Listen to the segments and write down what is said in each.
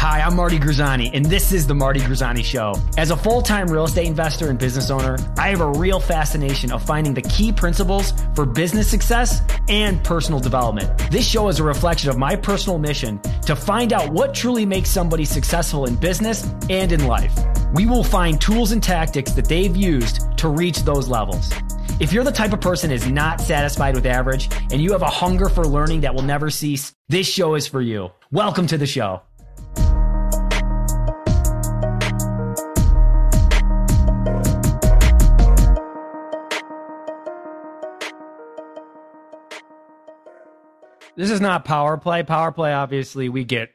Hi, I'm Marty Grisani, and this is The Marty Grisani Show. As a full time real estate investor and business owner, I have a real fascination of finding the key principles for business success and personal development. This show is a reflection of my personal mission to find out what truly makes somebody successful in business and in life. We will find tools and tactics that they've used to reach those levels. If you're the type of person is not satisfied with average and you have a hunger for learning that will never cease, this show is for you. Welcome to the show. This is not power play. Power play, obviously, we get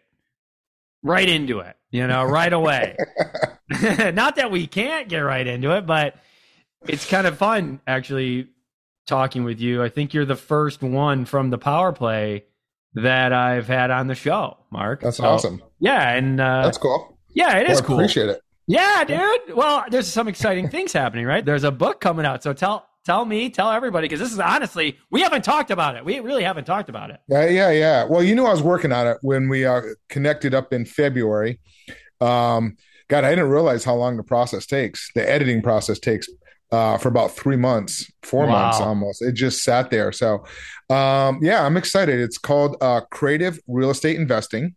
right into it, you know, right away. not that we can't get right into it, but it's kind of fun actually talking with you. I think you're the first one from the power play that I've had on the show, Mark. That's so, awesome. Yeah, and uh, that's cool. Yeah, it well, is cool. Appreciate it. Yeah, dude. Well, there's some exciting things happening, right? There's a book coming out. So tell tell me, tell everybody, because this is honestly, we haven't talked about it. We really haven't talked about it. Yeah, yeah, yeah. Well, you knew I was working on it when we uh, connected up in February. Um, God, I didn't realize how long the process takes. The editing process takes uh, for about three months, four wow. months almost. It just sat there. So, um, yeah, I'm excited. It's called uh, Creative Real Estate Investing.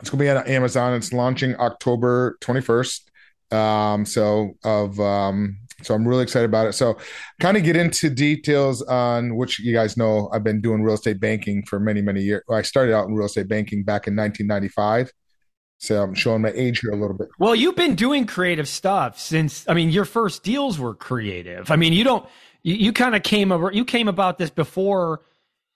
It's going to be on Amazon. It's launching October 21st. Um, so of um, so I'm really excited about it. So, kind of get into details on which you guys know I've been doing real estate banking for many many years. I started out in real estate banking back in 1995. So I'm showing my age here a little bit. Well, you've been doing creative stuff since. I mean, your first deals were creative. I mean, you don't. You, you kind of came over. You came about this before.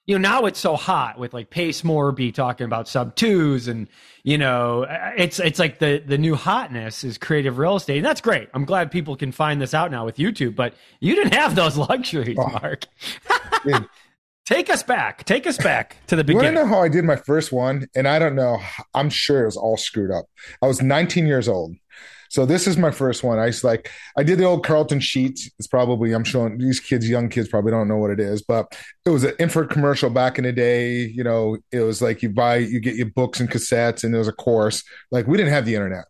You know, now it's so hot with like Pace Morby talking about sub twos, and you know, it's it's like the the new hotness is creative real estate, and that's great. I'm glad people can find this out now with YouTube. But you didn't have those luxuries, oh, Mark. Take us back. Take us back to the beginning. You want to know how I did my first one? And I don't know. I'm sure it was all screwed up. I was 19 years old. So this is my first one. I was like, I did the old Carleton sheets. It's probably I'm showing these kids, young kids, probably don't know what it is, but it was an infrared commercial back in the day. You know, it was like you buy, you get your books and cassettes, and there was a course. Like we didn't have the internet.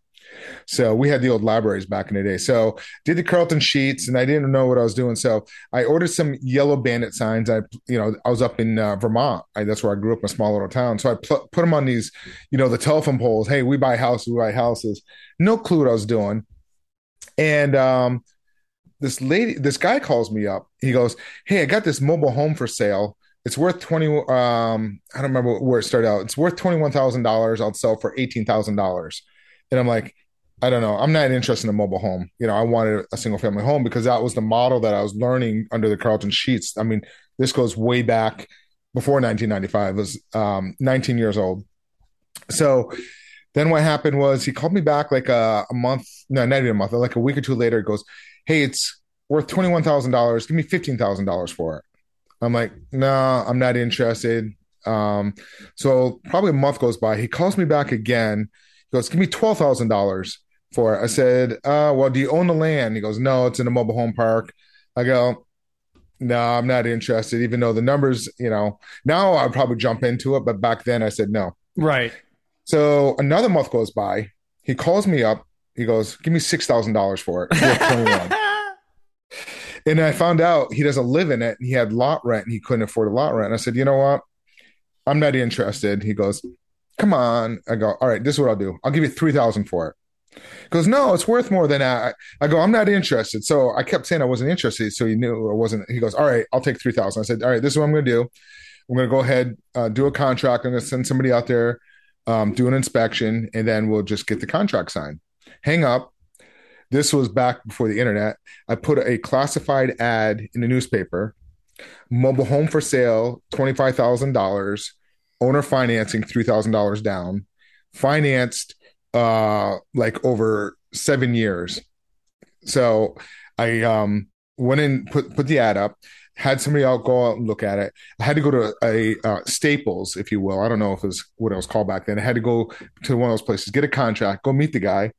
So we had the old libraries back in the day. So did the Carleton sheets, and I didn't know what I was doing. So I ordered some yellow bandit signs. I, you know, I was up in uh, Vermont. I, that's where I grew up in a small little town. So I pl- put them on these, you know, the telephone poles. Hey, we buy houses. We buy houses. No clue what I was doing. And um, this lady, this guy calls me up. He goes, "Hey, I got this mobile home for sale." It's worth twenty. Um, I don't remember where it started out. It's worth twenty one thousand dollars. I'll sell for eighteen thousand dollars. And I'm like, I don't know. I'm not interested in a mobile home. You know, I wanted a single family home because that was the model that I was learning under the Carleton Sheets. I mean, this goes way back before 1995. I was um, 19 years old. So then what happened was he called me back like a, a month, no, not even a month, like a week or two later. He goes, Hey, it's worth $21,000. Give me $15,000 for it. I'm like, no, nah, I'm not interested. Um, so probably a month goes by. He calls me back again He goes, give me twelve thousand dollars for it. I said, uh, well, do you own the land? He goes, no, it's in a mobile home park. I go, no, I'm not interested, even though the numbers, you know, now I'd probably jump into it, but back then I said no. Right. So another month goes by. He calls me up. He goes, give me six thousand dollars for it. and I found out he doesn't live in it and he had lot rent and he couldn't afford a lot rent. And I said, you know what? I'm not interested. He goes, come on. I go, all right, this is what I'll do. I'll give you 3000 for it. He goes, no, it's worth more than that. I go, I'm not interested. So I kept saying I wasn't interested. So he knew I wasn't. He goes, all right, I'll take 3000 I said, all right, this is what I'm going to do. I'm going to go ahead, uh, do a contract. I'm going to send somebody out there, um, do an inspection, and then we'll just get the contract signed. Hang up. This was back before the internet. I put a classified ad in the newspaper mobile home for sale, $25,000 owner financing three thousand dollars down, financed uh like over seven years. So I um went and put put the ad up, had somebody out go out and look at it. I had to go to a uh, Staples, if you will. I don't know if it was what it was called back then. I had to go to one of those places, get a contract, go meet the guy.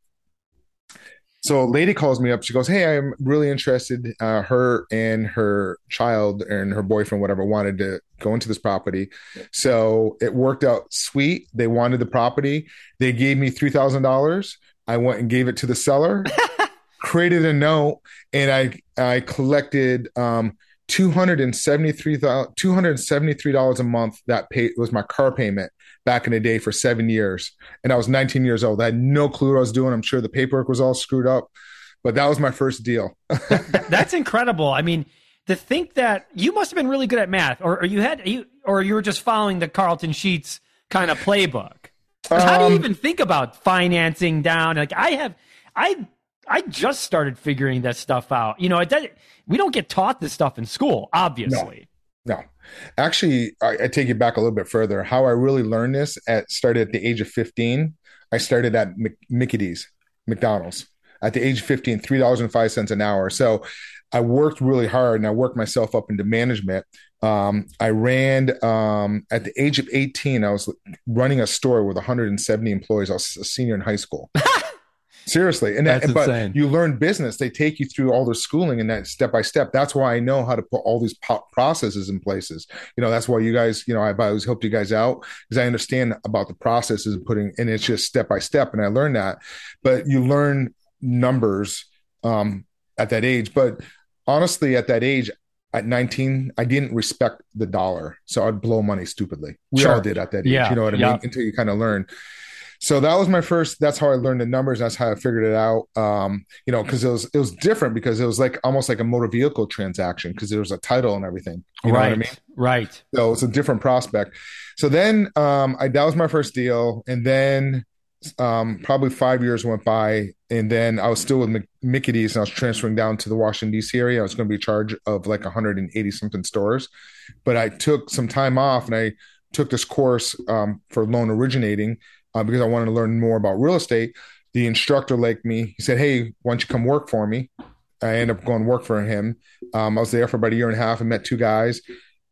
So a lady calls me up. She goes, "Hey, I'm really interested. Uh, her and her child and her boyfriend, whatever, wanted to go into this property. So it worked out sweet. They wanted the property. They gave me three thousand dollars. I went and gave it to the seller, created a note, and I I collected um, two hundred and seventy three two hundred and seventy three dollars a month. That pay was my car payment back in the day for seven years. And I was 19 years old. I had no clue what I was doing. I'm sure the paperwork was all screwed up, but that was my first deal. That's incredible. I mean, to think that you must have been really good at math, or, or you had you, or you were just following the Carleton Sheets kind of playbook. Um, how do you um, even think about financing down? Like I have, I I just started figuring that stuff out. You know, it does, we don't get taught this stuff in school, obviously. No, no. Actually, I, I, take it back a little bit further. How I really learned this at started at the age of 15. I started at Mc, Mickey D's, McDonald's. At the age of 15, three dollars and five cents an hour. So I worked really hard and I worked myself up into management. Um, I ran um, at the age of 18. I was running a store with 170 employees. I was a senior in high school. Seriously, and that, but insane. you learn business. They take you through all the schooling and that step by step. That's why I know how to put all these processes in places. You know, that's why you guys, you know, I've always helped you guys out because I understand about the processes of putting, and it's just step by step. And I learned that. But you learn numbers um, at that age. But honestly, at that age, at 19, I didn't respect the dollar, so I'd blow money stupidly. We sure. all did at that age. Yeah. You know what I yeah. mean? Until you kind of learn so that was my first that's how i learned the numbers. That's how i figured it out. Um you know because it was it was different because it was like almost like a motor vehicle transaction because there was a title and everything. You know right, what i mean? right. So it's a different prospect. So then um i that was my first deal. And then um probably five years went by. And then i was still with mickey d's and i was transferring down to the washington dc area. I was going to be in charge of like 180 something stores. But i took some time off and i took this course um, for loan originating uh, because I wanted to learn more about real estate. The instructor liked me. He said, "Hey, why don't you come work for me?" I ended up going work for him. Um, I was there for about a year and a half and met two guys.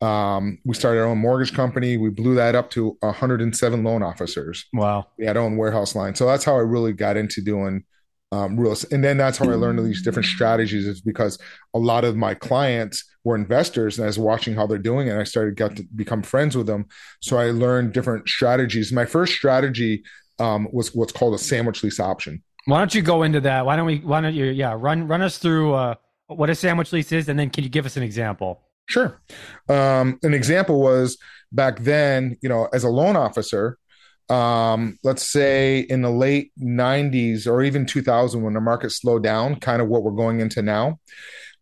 Um, we started our own mortgage company. We blew that up to 107 loan officers. Wow. We had our own warehouse line. So that's how I really got into doing um, real estate. And then that's how I learned all these different strategies is because a lot of my clients were investors and I was watching how they're doing it. And I started got to become friends with them. So I learned different strategies. My first strategy um, was what's called a sandwich lease option. Why don't you go into that? Why don't we, why don't you, yeah, run, run us through uh, what a sandwich lease is. And then can you give us an example? Sure. Um, an example was back then, you know, as a loan officer, um, let's say in the late 90s or even 2000 when the market slowed down, kind of what we're going into now.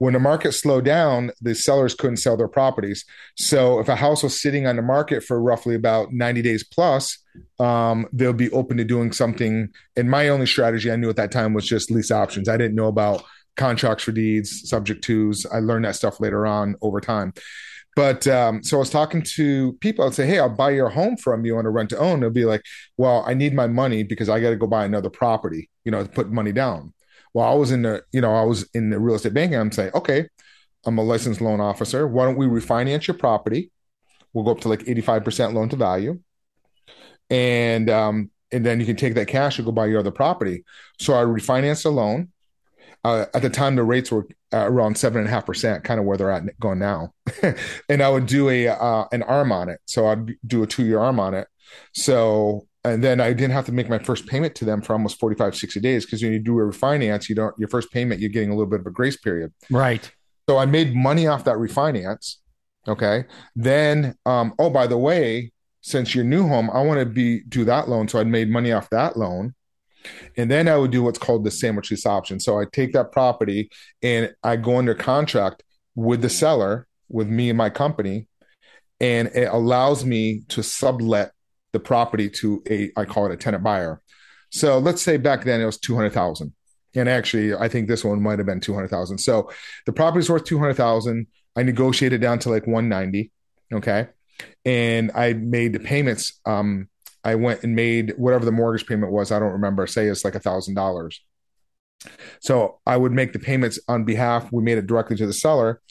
When the market slowed down, the sellers couldn't sell their properties. So if a house was sitting on the market for roughly about 90 days plus, um, they'll be open to doing something. And my only strategy I knew at that time was just lease options. I didn't know about contracts for deeds, subject twos. I learned that stuff later on over time. But um, so I was talking to people. I'd say, "Hey, I'll buy your home from you on a rent to own." They'll be like, "Well, I need my money because I got to go buy another property. You know, to put money down." Well, I was in the, you know, I was in the real estate banking. I'm saying, "Okay, I'm a licensed loan officer. Why don't we refinance your property? We'll go up to like 85% loan to value, and um, and then you can take that cash and go buy your other property." So I refinanced the loan. Uh, at the time, the rates were uh, around seven and a half percent, kind of where they're at going now. and I would do a uh, an arm on it, so I'd do a two year arm on it. So and then I didn't have to make my first payment to them for almost 45, 60 days because when you do a refinance, you don't your first payment you're getting a little bit of a grace period. Right. So I made money off that refinance. Okay. Then um, oh by the way, since your new home, I want to be do that loan. So I'd made money off that loan. And then I would do what's called the sandwich lease option. So I take that property and I go under contract with the seller, with me and my company, and it allows me to sublet the property to a I call it a tenant buyer. So let's say back then it was two hundred thousand, and actually I think this one might have been two hundred thousand. So the property's worth two hundred thousand. I negotiated down to like one ninety. Okay, and I made the payments um, I went and made whatever the mortgage payment was. I don't remember. Say it's like a thousand dollars. So I would make the payments on behalf. We made it directly to the seller.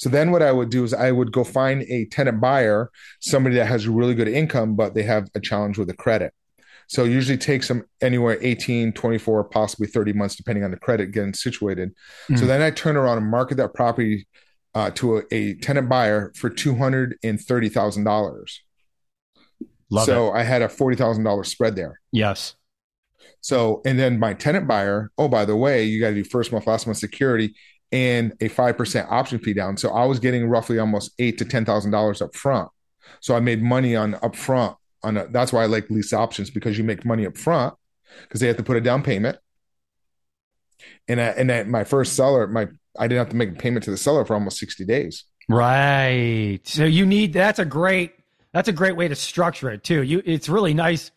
So then what I would do is I would go find a tenant buyer, somebody that has really good income, but they have a challenge with the credit. So it usually takes them anywhere 18, 24, possibly 30 months, depending on the credit getting situated. Mm-hmm. So then I turn around and market that property uh, to a, a, tenant buyer for $230,000. so it. I had a $40,000 spread there. Yes. So, and then my tenant buyer, oh, by the way, you got to do first month, last month security and a 5% option fee down. So I was getting roughly almost eight to $10,000 up front. So I made money on upfront on a, that's why I like lease options because you make money up front because they have to put a down payment. And I, and at my first seller, my I didn't have to make a payment to the seller for almost 60 days. Right. So you need that's a great that's a great way to structure it too. You it's really nice.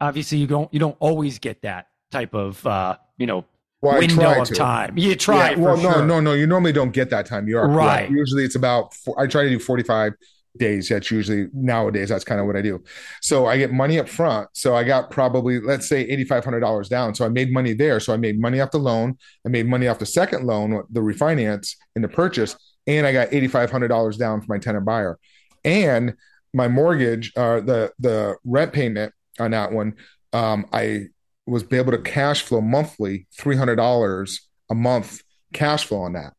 Obviously you don't you don't always get that type of uh, you know, well, window of to. time. You try. Yeah, well, no, sure. no, no. You normally don't get that time. You are right. Correct. Usually, it's about. I try to do forty-five days. That's usually nowadays. That's kind of what I do. So I get money up front. So I got probably let's say eighty five hundred dollars down. So I made money there. So I made money off the loan. I made money off the second loan, the refinance and the purchase, and I got eighty five hundred dollars down for my tenant buyer, and my mortgage, uh, the the rent payment on that one. Um, I was be able to cash flow monthly three hundred dollars a month cash flow on that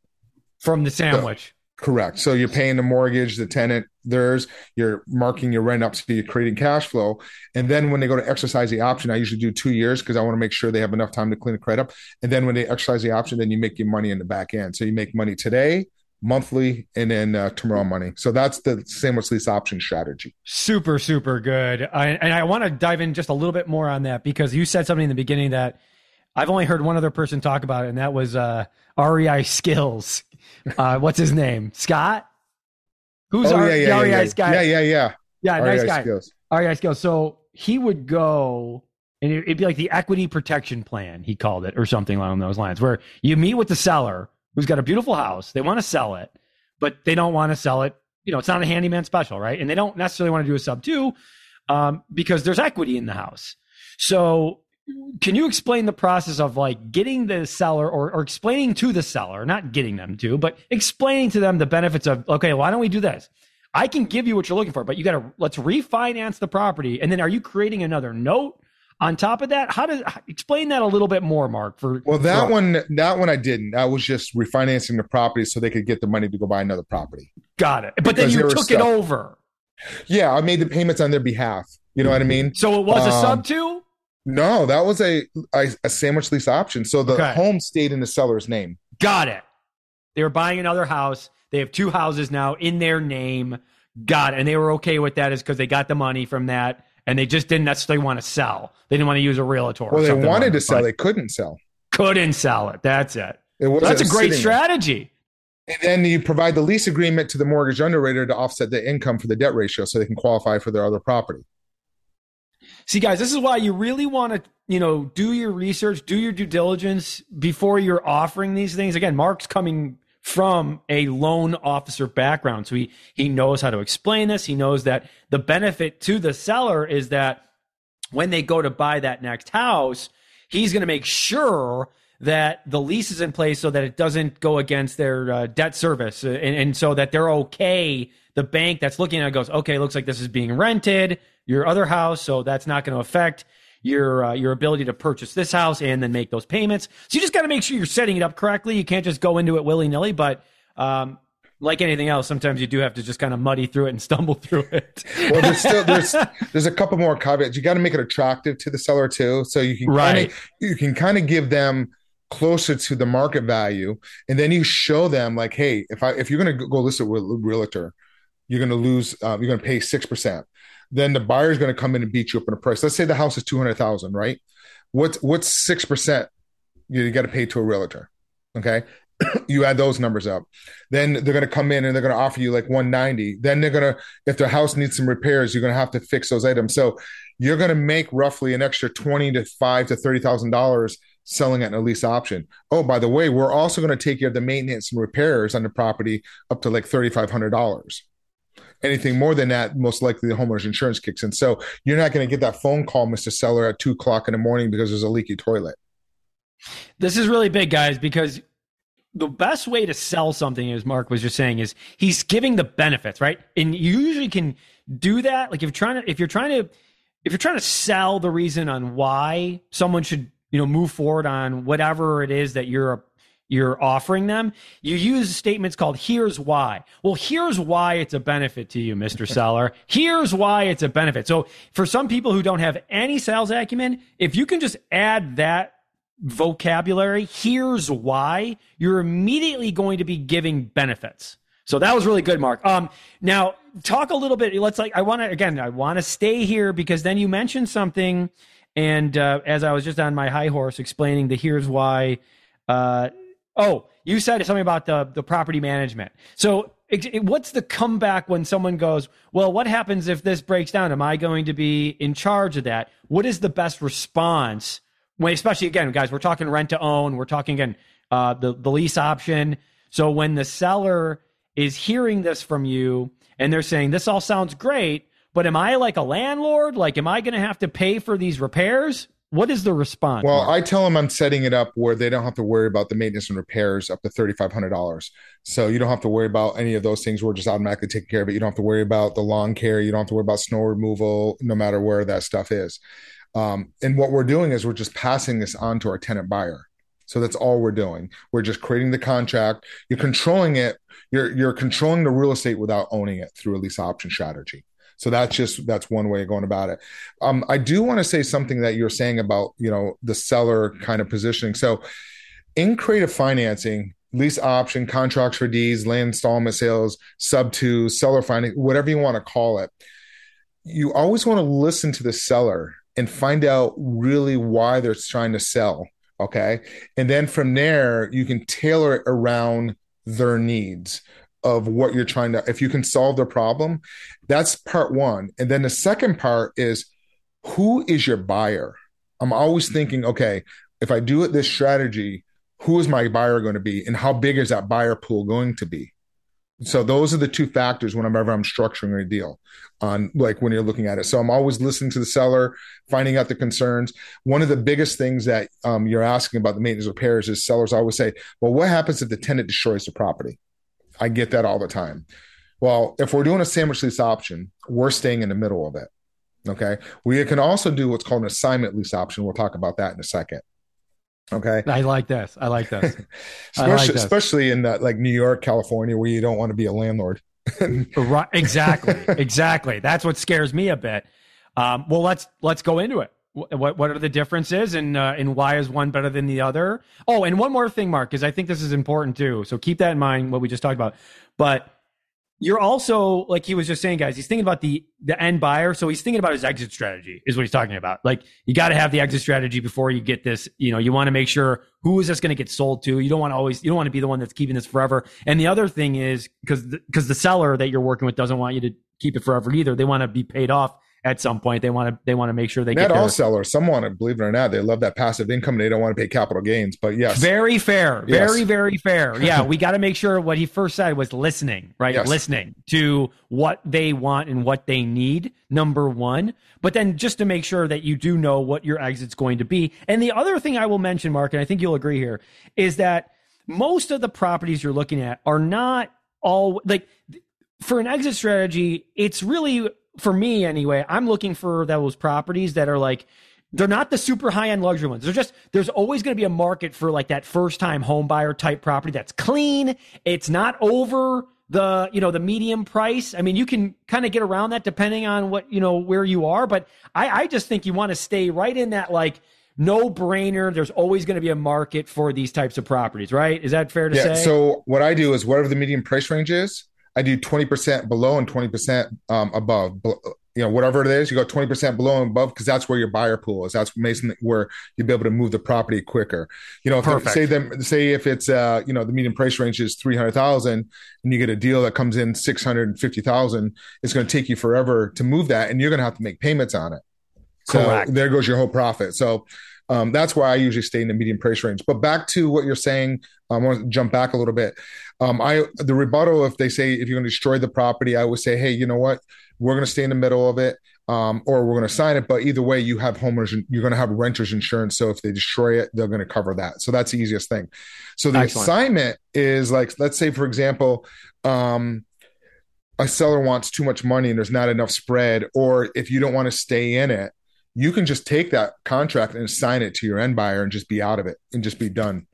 from the sandwich. Correct. So you're paying the mortgage, the tenant, theirs, you're marking your rent up so you're creating cash flow. And then when they go to exercise the option, I usually do two years because I want to make sure they have enough time to clean the credit up. And then when they exercise the option, then you make your money in the back end. So you make money today, monthly, and then uh, tomorrow money. So that's the same with lease option strategy. Super, super good. I, and I want to dive in just a little bit more on that because you said something in the beginning that I've only heard one other person talk about it, and that was uh, REI Skills uh, what's his name? Scott? Who's oh, our, yeah, yeah, yeah, guy? Yeah, yeah, yeah. Yeah, nice guy. Skills. REI Skills. So he would go and it'd be like the equity protection plan, he called it, or something along those lines, where you meet with the seller who's got a beautiful house. They want to sell it, but they don't want to sell it. You know, it's not a handyman special, right? And they don't necessarily want to do a sub two um, because there's equity in the house. So can you explain the process of like getting the seller or, or explaining to the seller, not getting them to, but explaining to them the benefits of, okay, why don't we do this? I can give you what you're looking for, but you got to let's refinance the property. And then are you creating another note on top of that? How does explain that a little bit more, Mark? For well, that for, one, that one I didn't. I was just refinancing the property so they could get the money to go buy another property. Got it. But then you took stuck. it over. Yeah, I made the payments on their behalf. You know what I mean? So it was um, a sub two. No, that was a a, a sandwich lease option. So the okay. home stayed in the seller's name. Got it. They were buying another house. They have two houses now in their name. Got it. And they were okay with that is because they got the money from that and they just didn't necessarily want to sell. They didn't want to use a realtor. Well, they wanted to sell. They couldn't sell. Couldn't sell it. That's it. it was, that's a great strategy. There. And then you provide the lease agreement to the mortgage underwriter to offset the income for the debt ratio so they can qualify for their other property. See, guys, this is why you really want to, you know, do your research, do your due diligence before you're offering these things. Again, Mark's coming from a loan officer background, so he he knows how to explain this. He knows that the benefit to the seller is that when they go to buy that next house, he's going to make sure that the lease is in place so that it doesn't go against their uh, debt service and, and so that they're okay. The bank that's looking at it goes, okay, looks like this is being rented your other house, so that's not going to affect your uh, your ability to purchase this house and then make those payments. So you just got to make sure you're setting it up correctly. You can't just go into it willy nilly, but um, like anything else, sometimes you do have to just kind of muddy through it and stumble through it. well, there's still there's there's a couple more caveats. You got to make it attractive to the seller too, so you can right. Kinda, you can kind of give them closer to the market value, and then you show them like, hey, if I if you're going to go list it with a realtor, you're going to lose. Uh, you're going to pay six percent then the buyer's going to come in and beat you up in a price. Let's say the house is two hundred thousand, right? What's what's six percent? You got to pay to a realtor. Okay, you add those numbers up. Then they're going to come in and they're going to offer you like one ninety. Then they're going to, if the house needs some repairs, you're going to have to fix those items. So you're going to make roughly an extra twenty to five to thirty thousand dollars selling at a lease option. Oh, by the way, we're also going to take care of the maintenance and repairs on the property up to like thirty five hundred dollars. Anything more than that, most likely the homeowner's insurance kicks in. So you're not going to get that phone call, Mr. Seller, at two o'clock in the morning because there's a leaky toilet. This is really big, guys, because the best way to sell something, as Mark was just saying, is he's giving the benefits, right? And you usually can do that. Like if you're trying to, if you're trying to if you're trying to sell the reason on why someone should you know move forward on whatever it is that you're you're offering them, you use statements called here's why. Well, here's why it's a benefit to you, Mr. Seller. Here's why it's a benefit. So for some people who don't have any sales acumen, if you can just add that vocabulary, here's why, you're immediately going to be giving benefits. So that was really good, Mark. Um, now talk a little bit. Let's like, I want to, again, I want to stay here because then you mentioned something. And, uh, as I was just on my high horse explaining the here's why, uh, Oh, you said something about the the property management. So, it, it, what's the comeback when someone goes, "Well, what happens if this breaks down? Am I going to be in charge of that?" What is the best response? When, especially again, guys, we're talking rent to own. We're talking again uh, the the lease option. So when the seller is hearing this from you and they're saying, "This all sounds great," but am I like a landlord? Like, am I going to have to pay for these repairs? What is the response? Well, Mark? I tell them I'm setting it up where they don't have to worry about the maintenance and repairs up to thirty five hundred dollars. So you don't have to worry about any of those things. We're just automatically taking care of it. You don't have to worry about the lawn care. You don't have to worry about snow removal, no matter where that stuff is. Um, and what we're doing is we're just passing this on to our tenant buyer. So that's all we're doing. We're just creating the contract. You're controlling it. You're you're controlling the real estate without owning it through a lease option strategy. So that's just that's one way of going about it. Um, I do want to say something that you're saying about you know the seller kind of positioning. So in creative financing, lease option, contracts for deeds, land installment sales, sub two, seller financing, whatever you want to call it, you always want to listen to the seller and find out really why they're trying to sell. Okay. And then from there, you can tailor it around their needs of what you're trying to if you can solve the problem that's part one. And then the second part is who is your buyer? I'm always thinking okay if i do it this strategy who is my buyer going to be and how big is that buyer pool going to be? So those are the two factors whenever i'm structuring a deal on like when you're looking at it. So i'm always listening to the seller finding out the concerns. One of the biggest things that um, you're asking about the maintenance repairs is sellers always say well what happens if the tenant destroys the property I get that all the time. Well, if we're doing a sandwich lease option, we're staying in the middle of it. Okay. We can also do what's called an assignment lease option. We'll talk about that in a second. Okay. I like this. I like this. especially, like this. especially in that like New York, California, where you don't want to be a landlord. right. Exactly. Exactly. That's what scares me a bit. Um, well, let's let's go into it what what are the differences and uh, and why is one better than the other? Oh, and one more thing, Mark, because I think this is important too. So keep that in mind. What we just talked about, but you're also like he was just saying, guys. He's thinking about the the end buyer, so he's thinking about his exit strategy. Is what he's talking about. Like you got to have the exit strategy before you get this. You know, you want to make sure who is this going to get sold to. You don't want to always. You don't want to be the one that's keeping this forever. And the other thing is because because the, the seller that you're working with doesn't want you to keep it forever either. They want to be paid off at some point. They want to they want to make sure they not get all their, sellers. Some want to believe it or not, they love that passive income. They don't want to pay capital gains. But yes, very fair, yes. very very fair. Yeah, we got to make sure what he first said was listening, right? Yes. Listening to what they want and what they need. Number one, but then just to make sure that you do know what your exit's going to be. And the other thing I will mention, Mark, and I think you'll agree here, is that most of the properties you're looking at are not all like for an exit strategy, it's really for me anyway, I'm looking for those properties that are like they're not the super high end luxury ones. They're just there's always going to be a market for like that first time home buyer type property that's clean. It's not over the you know the medium price. I mean, you can kind of get around that depending on what you know where you are. But I, I just think you want to stay right in that like no brainer. There's always going to be a market for these types of properties, right? Is that fair to yeah, say? So what I do is whatever the medium price range is, I do 20% below and 20% um, above. You know, whatever it is, you go 20% below and above because that's where your buyer pool is. That's Mason where you'll be able to move the property quicker. You know, if, say them say if it's uh, you know, the median price range is 300,000 and you get a deal that comes in 650,000, it's going to take you forever to move that and you're going to have to make payments on it. So Correct. there goes your whole profit. So um, that's why I usually stay in the medium price range. But back to what you're saying, I want to jump back a little bit. Um, I the rebuttal if they say if you're going to destroy the property, I would say, hey, you know what? We're going to stay in the middle of it, um, or we're going to sign it. But either way, you have homeowners, you're going to have renters insurance. So if they destroy it, they're going to cover that. So that's the easiest thing. So the Excellent. assignment is like, let's say for example, um, a seller wants too much money and there's not enough spread, or if you don't want to stay in it you can just take that contract and assign it to your end buyer and just be out of it and just be done.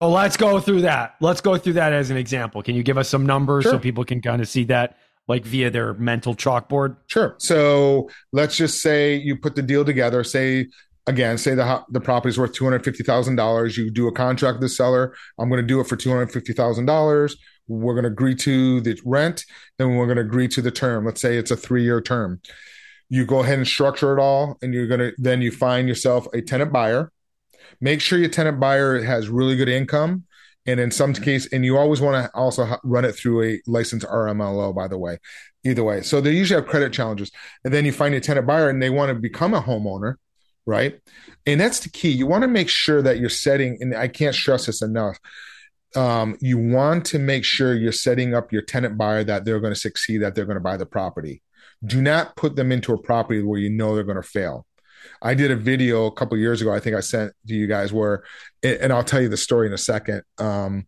Well, let's go through that. Let's go through that as an example. Can you give us some numbers sure. so people can kind of see that like via their mental chalkboard? Sure. So let's just say you put the deal together. Say again, say the the property is worth two hundred fifty thousand dollars. You do a contract with the seller. I'm going to do it for two hundred fifty thousand dollars. We're going to agree to the rent, then we're going to agree to the term. Let's say it's a three year term. You go ahead and structure it all, and you're going to then you find yourself a tenant buyer Make sure your tenant buyer has really good income. And in some case, and you always want to also run it through a licensed RMLO, by the way, either way. So they usually have credit challenges. And then you find a tenant buyer and they want to become a homeowner, right? And that's the key. You want to make sure that you're setting, and I can't stress this enough. Um, you want to make sure you're setting up your tenant buyer that they're going to succeed, that they're going to buy the property. Do not put them into a property where you know they're going to fail. I did a video a couple years ago. I think I sent to you guys where, and I'll tell you the story in a second. Um,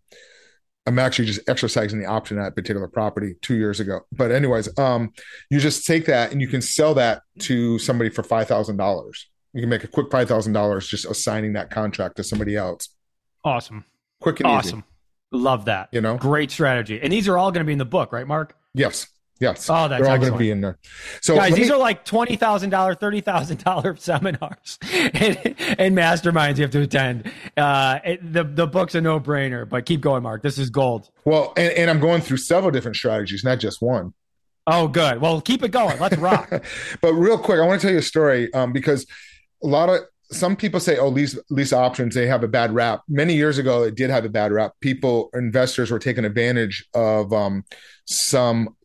I'm actually just exercising the option at that particular property two years ago. But anyways, um, you just take that and you can sell that to somebody for five thousand dollars. You can make a quick five thousand dollars just assigning that contract to somebody else. Awesome. Quick and awesome. Easy. Love that. You know, great strategy. And these are all going to be in the book, right, Mark? Yes. Yes. Oh, that's They're all going to be in there. So guys, these me... are like twenty thousand dollar, thirty thousand dollar seminars and, and, masterminds you have to attend. Uh, it, the the book's a no brainer, but keep going, Mark. This is gold. Well, and, and I'm going through several different strategies, not just one. Oh, good. Well, keep it going. Let's rock. but real quick, I want to tell you a story um, because a lot of some people say, oh, lease lease options, they have a bad rap. Many years ago, it did have a bad rap. People, investors were taking advantage of um, some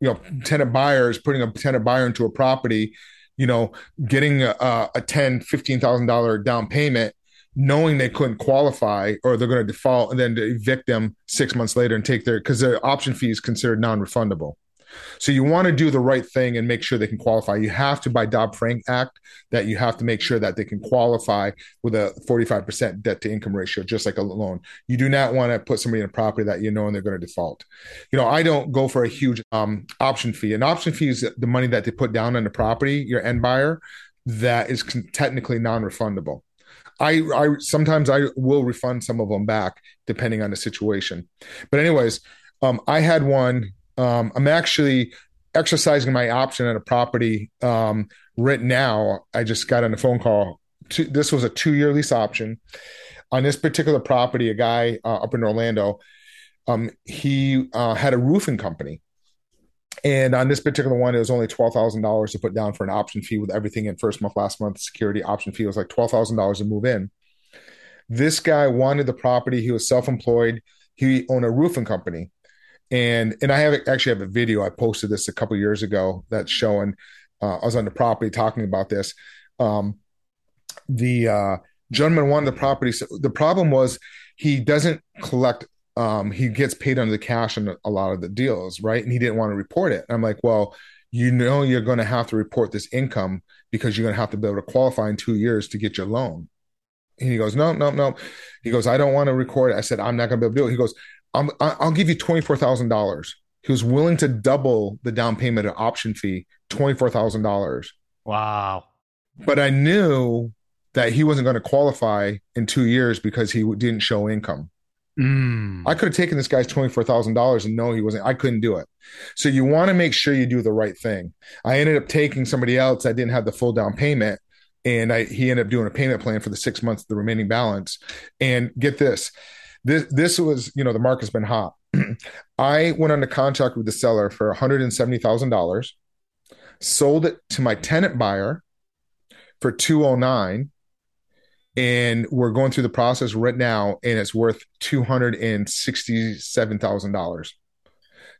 you know tenant buyers putting a tenant buyer into a property you know getting a, a 10 15000 dollar down payment knowing they couldn't qualify or they're going to default and then to evict them six months later and take their because their option fee is considered non-refundable so you want to do the right thing and make sure they can qualify. You have to, by Dodd Frank Act, that you have to make sure that they can qualify with a 45% debt to income ratio, just like a loan. You do not want to put somebody in a property that you know and they're going to default. You know, I don't go for a huge um, option fee. An option fee is the money that they put down on the property, your end buyer, that is technically non-refundable. I, I sometimes I will refund some of them back depending on the situation. But anyways, um, I had one um, I'm actually exercising my option on a property um, right now. I just got on a phone call. To, this was a two year lease option on this particular property. A guy uh, up in Orlando, um, he uh, had a roofing company. And on this particular one, it was only twelve thousand dollars to put down for an option fee with everything in first month, last month, security option fee was like twelve thousand dollars to move in. This guy wanted the property. He was self employed. He owned a roofing company and and I have actually have a video I posted this a couple years ago that's showing uh, I was on the property talking about this. Um, the uh, gentleman wanted the property. So the problem was he doesn't collect. Um, he gets paid under the cash on a lot of the deals, right? And he didn't want to report it. I'm like, well, you know, you're going to have to report this income because you're going to have to be able to qualify in two years to get your loan. And he goes, no, no, no. He goes, I don't want to record it. I said, I'm not going to be able to do it. He goes, I'm, I'll give you twenty four thousand dollars. He was willing to double the down payment and option fee, twenty four thousand dollars. Wow! But I knew that he wasn't going to qualify in two years because he didn't show income. Mm. I could have taken this guy's twenty four thousand dollars and no, he wasn't. I couldn't do it. So you want to make sure you do the right thing. I ended up taking somebody else that didn't have the full down payment, and I, he ended up doing a payment plan for the six months, the remaining balance. And get this, this this was you know the market's been hot. I went under contract with the seller for one hundred and seventy thousand dollars, sold it to my tenant buyer for two oh nine, and we're going through the process right now, and it's worth two hundred and sixty seven thousand dollars.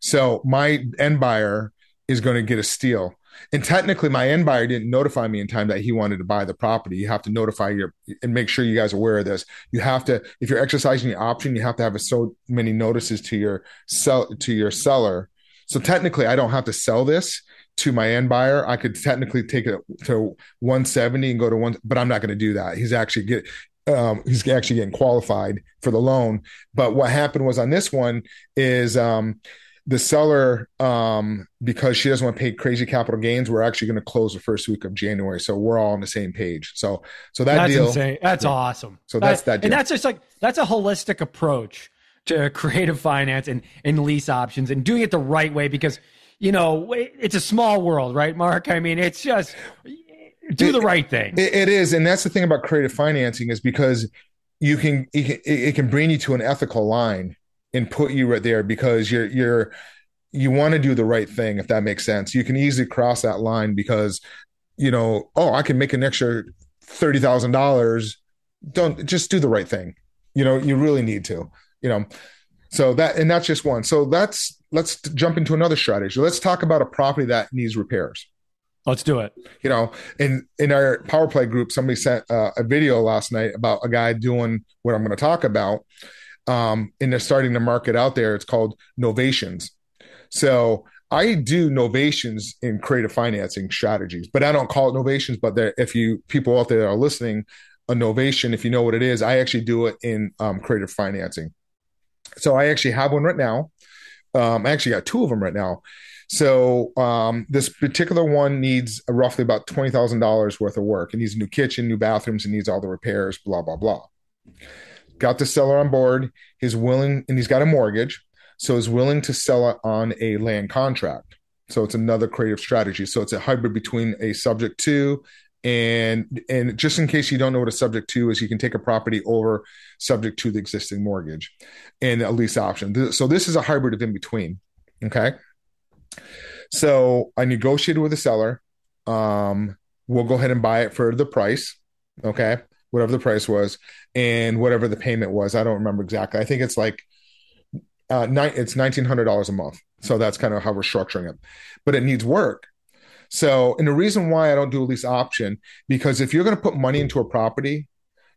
So my end buyer is going to get a steal. And technically, my end buyer didn't notify me in time that he wanted to buy the property. You have to notify your and make sure you guys are aware of this. You have to, if you're exercising your option, you have to have a, so many notices to your sell to your seller. So technically, I don't have to sell this to my end buyer. I could technically take it to 170 and go to one, but I'm not going to do that. He's actually get um, he's actually getting qualified for the loan. But what happened was on this one is um, the seller, um, because she doesn't want to pay crazy capital gains, we're actually going to close the first week of January. So we're all on the same page. So, so that that's deal, insane. That's yeah. awesome. So that's that, and that's just like that's a holistic approach to creative finance and and lease options and doing it the right way because you know it's a small world, right, Mark? I mean, it's just do the right thing. It, it is, and that's the thing about creative financing is because you can it, can it can bring you to an ethical line and put you right there because you're you're you want to do the right thing if that makes sense. You can easily cross that line because you know, oh, I can make an extra thirty thousand dollars. Don't just do the right thing. You know, you really need to. You know, so that and that's just one. So that's let's jump into another strategy. Let's talk about a property that needs repairs. Let's do it. You know, in in our power play group, somebody sent uh, a video last night about a guy doing what I'm going to talk about. Um, and they're starting to market out there. It's called novations. So I do novations in creative financing strategies, but I don't call it novations. But if you people out there are listening, a novation, if you know what it is, I actually do it in um, creative financing. So I actually have one right now. Um, I actually got two of them right now. So um, this particular one needs roughly about twenty thousand dollars worth of work. It needs a new kitchen, new bathrooms, it needs all the repairs. Blah blah blah. Got the seller on board. He's willing, and he's got a mortgage, so he's willing to sell it on a land contract. So it's another creative strategy. So it's a hybrid between a subject to and and just in case you don't know what a subject to is, you can take a property over subject to the existing mortgage and a lease option. So this is a hybrid of in between. Okay. So I negotiated with the seller. Um, we'll go ahead and buy it for the price. Okay. Whatever the price was and whatever the payment was. I don't remember exactly. I think it's like, uh, nine, it's $1,900 a month. So that's kind of how we're structuring it, but it needs work. So, and the reason why I don't do a lease option, because if you're going to put money into a property,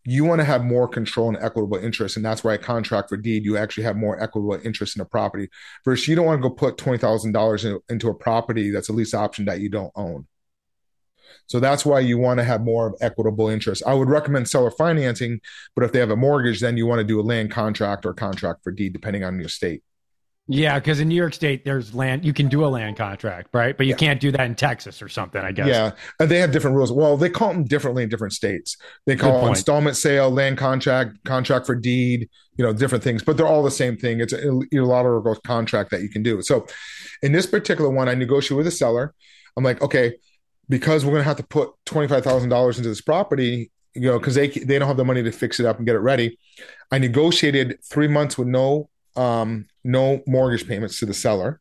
you want to have more control and equitable interest. And that's why a contract for deed, you actually have more equitable interest in a property versus you don't want to go put $20,000 into a property that's a lease option that you don't own. So that's why you want to have more of equitable interest. I would recommend seller financing, but if they have a mortgage, then you want to do a land contract or contract for deed, depending on your state. Yeah, because in New York State, there's land. You can do a land contract, right? But you yeah. can't do that in Texas or something. I guess. Yeah, and they have different rules. Well, they call them differently in different states. They call installment sale, land contract, contract for deed. You know, different things, but they're all the same thing. It's a unilateral contract that you can do. So, in this particular one, I negotiate with the seller. I'm like, okay, because we're going to have to put twenty five thousand dollars into this property, you know, because they they don't have the money to fix it up and get it ready. I negotiated three months with no um, no mortgage payments to the seller.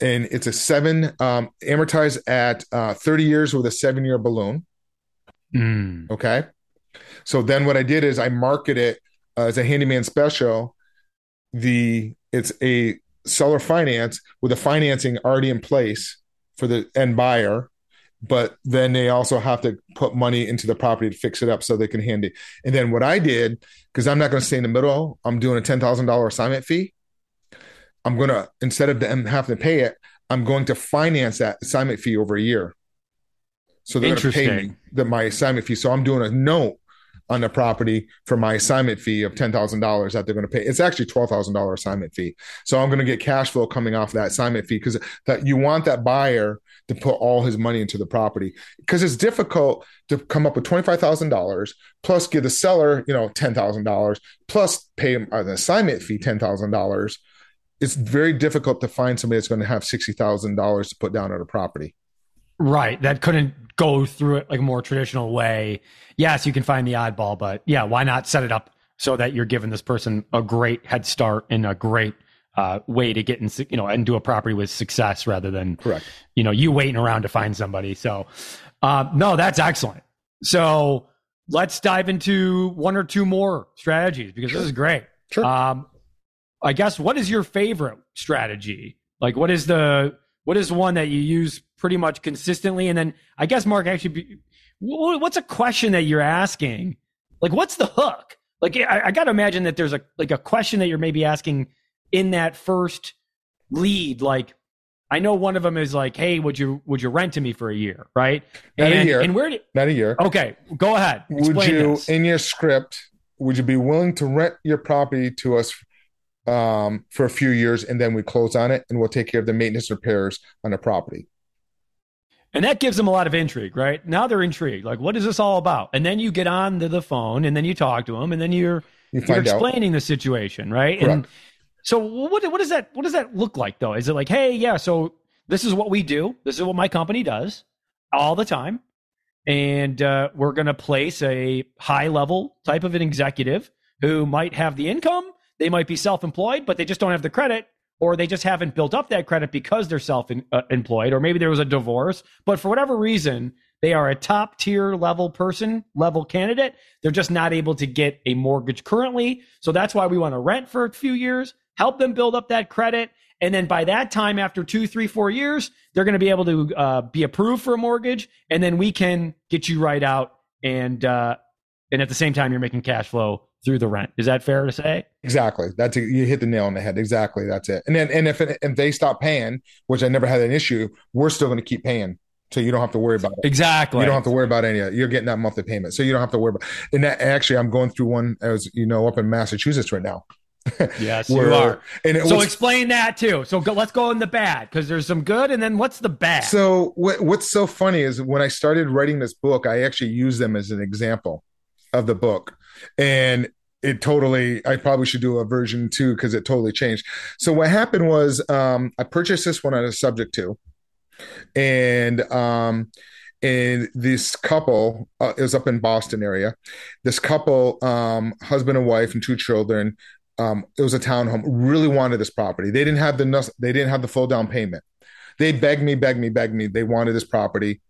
And it's a seven um, amortized at uh, 30 years with a seven year balloon. Mm. Okay. So then what I did is I market it uh, as a handyman special. The it's a seller finance with a financing already in place for the end buyer but then they also have to put money into the property to fix it up so they can hand it. And then what I did, because I'm not going to stay in the middle, I'm doing a ten thousand dollar assignment fee. I'm gonna instead of them having to pay it, I'm going to finance that assignment fee over a year. So they're going to pay me the, my assignment fee. So I'm doing a note on the property for my assignment fee of $10,000 that they're going to pay. It's actually $12,000 assignment fee. So I'm going to get cash flow coming off that assignment fee because that you want that buyer to put all his money into the property because it's difficult to come up with $25,000 plus give the seller, you know, $10,000 plus pay an assignment fee $10,000. It's very difficult to find somebody that's going to have $60,000 to put down on a property. Right. That couldn't go through it like a more traditional way. Yes, you can find the oddball, but yeah, why not set it up so that you're giving this person a great head start and a great uh, way to get in, you know, and do a property with success rather than, correct, you know, you waiting around to find somebody. So, uh, no, that's excellent. So let's dive into one or two more strategies because sure. this is great. Sure. Um, I guess what is your favorite strategy? Like, what is the what is one that you use pretty much consistently? And then I guess Mark actually, be, what's a question that you're asking? Like, what's the hook? Like, I, I got to imagine that there's a like a question that you're maybe asking in that first lead. Like, I know one of them is like, "Hey, would you would you rent to me for a year?" Right? Not and, a year. And where? Did, Not a year. Okay, go ahead. Would you, this. in your script, would you be willing to rent your property to us um, for a few years, and then we close on it, and we'll take care of the maintenance repairs on the property. And that gives them a lot of intrigue, right? Now they're intrigued. Like, what is this all about? And then you get on to the phone, and then you talk to them, and then you're you are explaining out. the situation, right? Correct. And so, what what does that what does that look like though? Is it like, hey, yeah, so this is what we do. This is what my company does all the time, and uh, we're going to place a high level type of an executive who might have the income. They might be self employed, but they just don't have the credit or they just haven't built up that credit because they're self uh, employed, or maybe there was a divorce. But for whatever reason, they are a top tier level person, level candidate. They're just not able to get a mortgage currently. So that's why we want to rent for a few years, help them build up that credit. And then by that time, after two, three, four years, they're going to be able to uh, be approved for a mortgage. And then we can get you right out. And, uh, and at the same time, you're making cash flow through the rent. Is that fair to say? Exactly. That's a, you hit the nail on the head. Exactly. That's it. And then and if it, if they stop paying, which I never had an issue, we're still going to keep paying. So you don't have to worry about it. Exactly. You don't have to worry about any of it. You're getting that monthly payment. So you don't have to worry about and that actually I'm going through one as you know up in Massachusetts right now. yes, where, you are. And so was, explain that too. So go, let's go in the bad because there's some good, and then what's the bad? So what, what's so funny is when I started writing this book, I actually used them as an example of the book, and it totally i probably should do a version two because it totally changed. So what happened was um, i purchased this one on a subject to and um, and this couple uh, is up in boston area. This couple um, husband and wife and two children um, it was a townhome really wanted this property. They didn't have the they didn't have the full down payment. They begged me begged me begged me. They wanted this property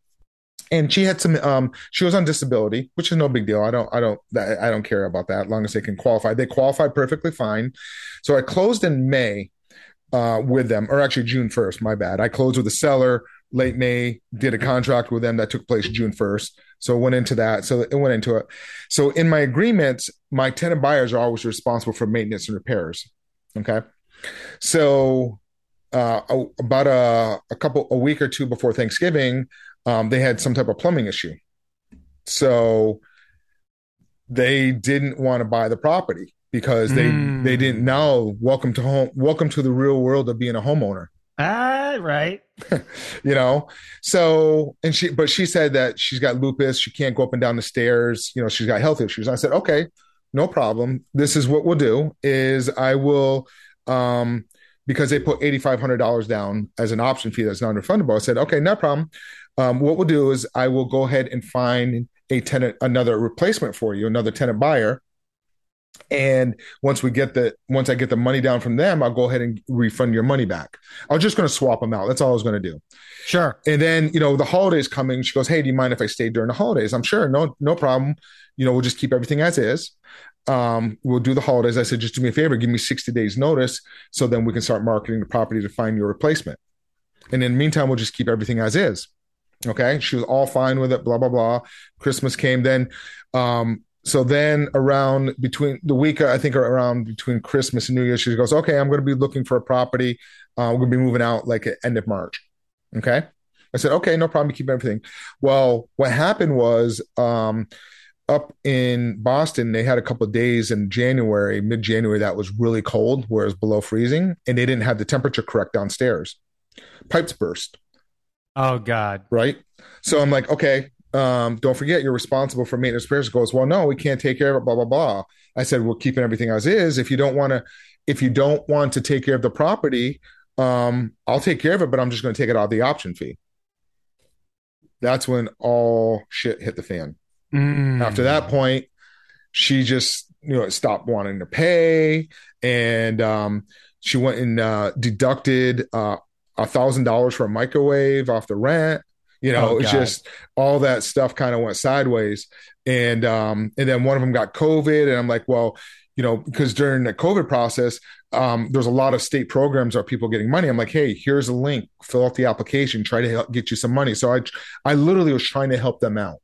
and she had some um she was on disability which is no big deal. I don't i don't i don't care about that as long as they can qualify. They qualified perfectly fine. So i closed in may uh, with them or actually june 1st my bad. I closed with the seller late may did a contract with them that took place june 1st so it went into that so it went into it. So in my agreements my tenant buyers are always responsible for maintenance and repairs okay? So uh, about a, a couple a week or two before thanksgiving um, they had some type of plumbing issue. So they didn't want to buy the property because they mm. they didn't know welcome to home welcome to the real world of being a homeowner. Ah, right. you know. So and she but she said that she's got lupus, she can't go up and down the stairs, you know, she's got health issues. I said, "Okay, no problem. This is what we'll do is I will um because they put $8500 down as an option fee that's non-refundable. I said, "Okay, no problem um, what we'll do is I will go ahead and find a tenant, another replacement for you, another tenant buyer. And once we get the, once I get the money down from them, I'll go ahead and refund your money back. I was just going to swap them out. That's all I was going to do. Sure. And then, you know, the holidays coming, she goes, Hey, do you mind if I stay during the holidays? I'm sure. No, no problem. You know, we'll just keep everything as is. Um, we'll do the holidays. I said, just do me a favor, give me 60 days notice. So then we can start marketing the property to find your replacement. And in the meantime, we'll just keep everything as is. Okay. She was all fine with it, blah, blah, blah. Christmas came. Then, um, so then around between the week, I think around between Christmas and New Year, she goes, okay, I'm going to be looking for a property. Uh, we're going to be moving out like at end of March. Okay. I said, okay, no problem. Keep everything. Well, what happened was, um, up in Boston, they had a couple of days in January, mid January, that was really cold, where it was below freezing, and they didn't have the temperature correct downstairs. Pipes burst. Oh God. Right. So I'm like, okay, um, don't forget you're responsible for maintenance repairs. Goes, well, no, we can't take care of it, blah, blah, blah. I said, we're keeping everything as is. If you don't want to, if you don't want to take care of the property, um, I'll take care of it, but I'm just going to take it out of the option fee. That's when all shit hit the fan. Mm. After that point, she just, you know, stopped wanting to pay. And um, she went and uh, deducted uh, a thousand dollars for a microwave off the rent. You know, oh, it's just all that stuff kind of went sideways. And um, and then one of them got COVID, and I'm like, well, you know, because during the COVID process, um, there's a lot of state programs are people getting money. I'm like, hey, here's a link, fill out the application, try to help get you some money. So I I literally was trying to help them out,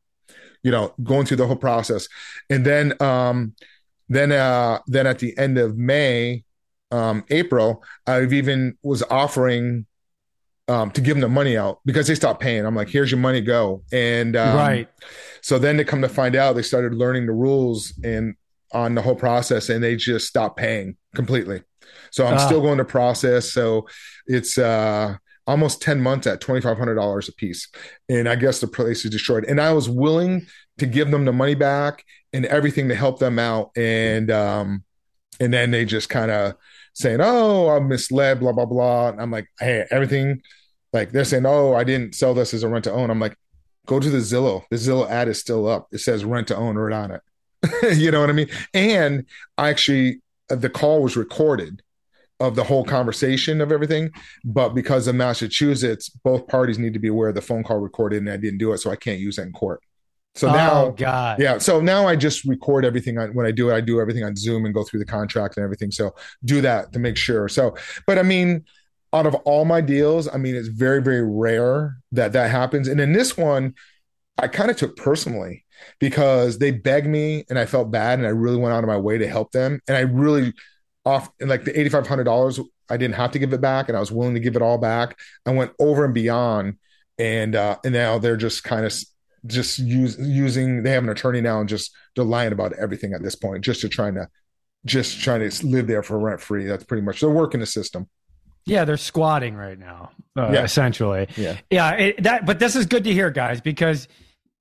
you know, going through the whole process. And then um then uh then at the end of May, um, April, I've even was offering um, to give them the money out because they stopped paying. I'm like, here's your money, go. And um, right. So then they come to find out, they started learning the rules and on the whole process, and they just stopped paying completely. So I'm uh, still going to process. So it's uh, almost 10 months at $2,500 a piece. And I guess the place is destroyed. And I was willing to give them the money back and everything to help them out. And, um, and then they just kind of saying, Oh, I'm misled, blah, blah, blah. And I'm like, Hey, everything like they're saying, Oh, I didn't sell this as a rent to own. I'm like, go to the Zillow. The Zillow ad is still up. It says rent to own right on it. you know what I mean? And I actually, uh, the call was recorded of the whole conversation of everything. But because of Massachusetts, both parties need to be aware of the phone call recorded and I didn't do it. So I can't use it in court. So now, oh, God. yeah. So now I just record everything on when I do it. I do everything on Zoom and go through the contract and everything. So do that to make sure. So, but I mean, out of all my deals, I mean, it's very, very rare that that happens. And in this one, I kind of took personally because they begged me and I felt bad and I really went out of my way to help them. And I really off like the $8,500, I didn't have to give it back and I was willing to give it all back. I went over and beyond. And, uh, and now they're just kind of just use, using, they have an attorney now and just they're lying about everything at this point, just to trying to, just trying to live there for rent free. That's pretty much, they're working the system. Yeah, they're squatting right now, uh, yeah. essentially. Yeah, yeah. It, that, but this is good to hear, guys, because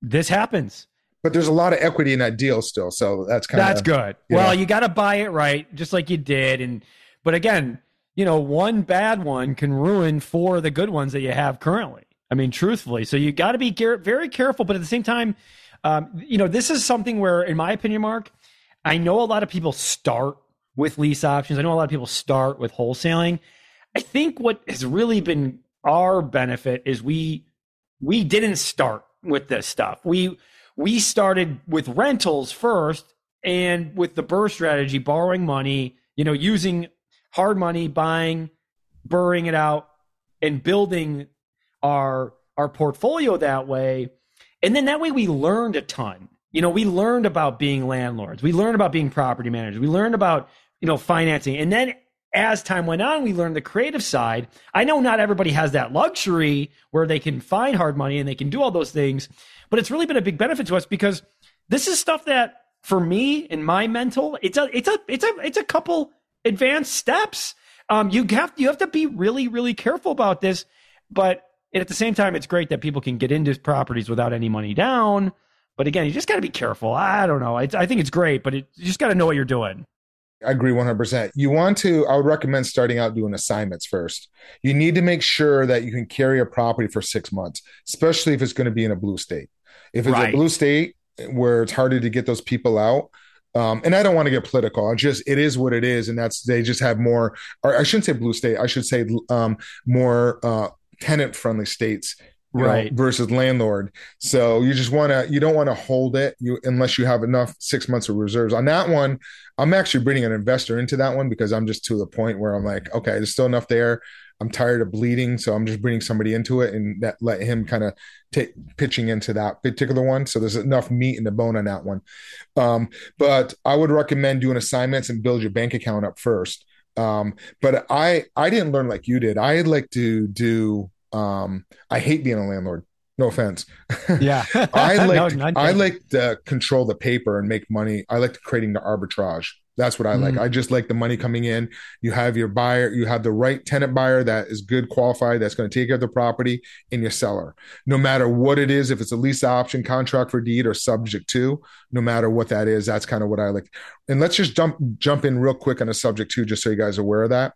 this happens. But there's a lot of equity in that deal still, so that's kind of that's good. You well, know. you got to buy it right, just like you did, and but again, you know, one bad one can ruin four of the good ones that you have currently. I mean, truthfully, so you got to be very careful, but at the same time, um, you know, this is something where, in my opinion, Mark, I know a lot of people start with lease options. I know a lot of people start with wholesaling. I think what has really been our benefit is we we didn't start with this stuff. We we started with rentals first and with the BRRRR strategy, borrowing money, you know, using hard money, buying, burring it out, and building our our portfolio that way. And then that way we learned a ton. You know, we learned about being landlords. We learned about being property managers. We learned about, you know, financing. And then as time went on, we learned the creative side. I know not everybody has that luxury where they can find hard money and they can do all those things, but it's really been a big benefit to us because this is stuff that for me in my mental, it's a it's a it's a it's a couple advanced steps. Um, you have you have to be really really careful about this, but at the same time, it's great that people can get into properties without any money down. But again, you just got to be careful. I don't know. It's, I think it's great, but it, you just got to know what you're doing. I agree 100%. You want to, I would recommend starting out doing assignments first. You need to make sure that you can carry a property for six months, especially if it's going to be in a blue state. If it's right. a blue state where it's harder to get those people out, um, and I don't want to get political. I just it is what it is, and that's they just have more. Or I shouldn't say blue state. I should say um, more uh, tenant friendly states right know, versus landlord. So you just want to you don't want to hold it you unless you have enough six months of reserves. On that one i'm actually bringing an investor into that one because i'm just to the point where i'm like okay there's still enough there. I'm tired of bleeding so i'm just bringing somebody into it and that let him kind of take pitching into that particular one. So there's enough meat in the bone on that one. Um, but i would recommend doing assignments and build your bank account up first. Um, but i i didn't learn like you did. I like to do um, I hate being a landlord. No offense. Yeah, I like no, I like to control the paper and make money. I like creating the arbitrage. That's what I like. Mm. I just like the money coming in. You have your buyer, you have the right tenant buyer that is good, qualified, that's going to take care of the property, and your seller. No matter what it is, if it's a lease option, contract for deed, or subject to, no matter what that is, that's kind of what I like. And let's just jump jump in real quick on a subject to, just so you guys are aware of that.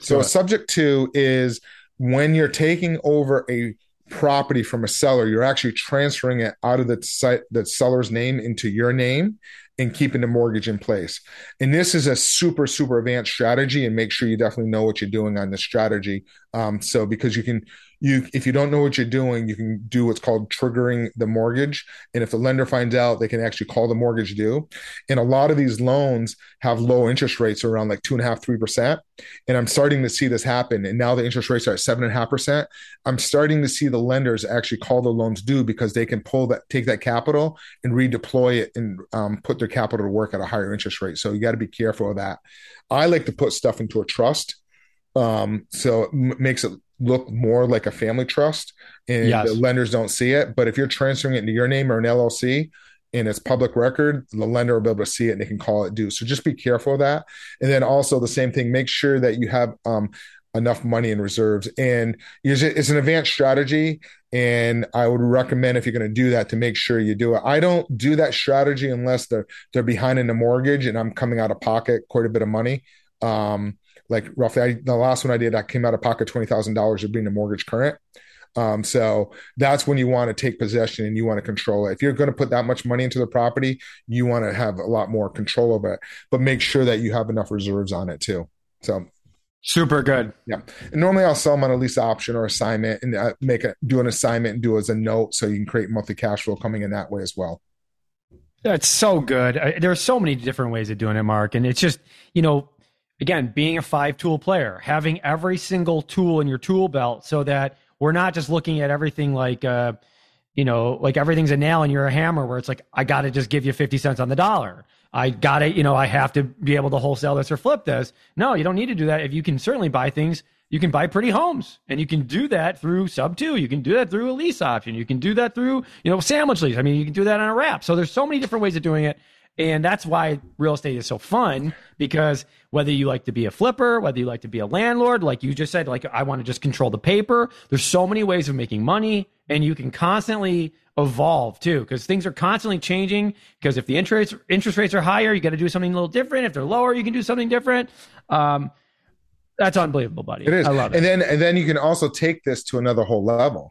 so a subject to is when you're taking over a property from a seller, you're actually transferring it out of the site, the seller's name into your name and keeping the mortgage in place. And this is a super, super advanced strategy and make sure you definitely know what you're doing on this strategy. Um, so because you can you if you don't know what you're doing, you can do what's called triggering the mortgage. And if the lender finds out, they can actually call the mortgage due. And a lot of these loans have low interest rates around like two and a half, three percent. And I'm starting to see this happen. And now the interest rates are at seven and a half percent. I'm starting to see the lenders actually call the loans due because they can pull that, take that capital and redeploy it and um, put their capital to work at a higher interest rate. So you got to be careful of that. I like to put stuff into a trust um, so it m- makes it look more like a family trust and yes. the lenders don't see it. But if you're transferring it into your name or an LLC, and it's public record, the lender will be able to see it and they can call it due. So just be careful of that. And then also the same thing, make sure that you have um, enough money in reserves. And it's an advanced strategy. And I would recommend if you're going to do that to make sure you do it. I don't do that strategy unless they're they're behind in the mortgage and I'm coming out of pocket quite a bit of money. Um, like roughly, I, the last one I did, I came out of pocket twenty thousand dollars of being a mortgage current. Um, so that's when you want to take possession and you want to control it. If you're going to put that much money into the property, you want to have a lot more control over it, but make sure that you have enough reserves on it too. So super good. Yeah. And normally I'll sell them on a lease option or assignment and uh, make a, do an assignment and do it as a note so you can create monthly cash flow coming in that way as well. That's so good. There are so many different ways of doing it, Mark. And it's just, you know, again, being a five tool player, having every single tool in your tool belt so that we're not just looking at everything like, uh, you know, like everything's a nail and you're a hammer where it's like, I got to just give you 50 cents on the dollar. I got to, you know, I have to be able to wholesale this or flip this. No, you don't need to do that. If you can certainly buy things, you can buy pretty homes and you can do that through sub two. You can do that through a lease option. You can do that through, you know, sandwich lease. I mean, you can do that on a wrap. So there's so many different ways of doing it. And that's why real estate is so fun because whether you like to be a flipper, whether you like to be a landlord, like you just said, like I want to just control the paper, there's so many ways of making money and you can constantly evolve too because things are constantly changing because if the interest interest rates are higher, you got to do something a little different. If they're lower, you can do something different. Um, that's unbelievable, buddy. It is. I love it. And then and then you can also take this to another whole level.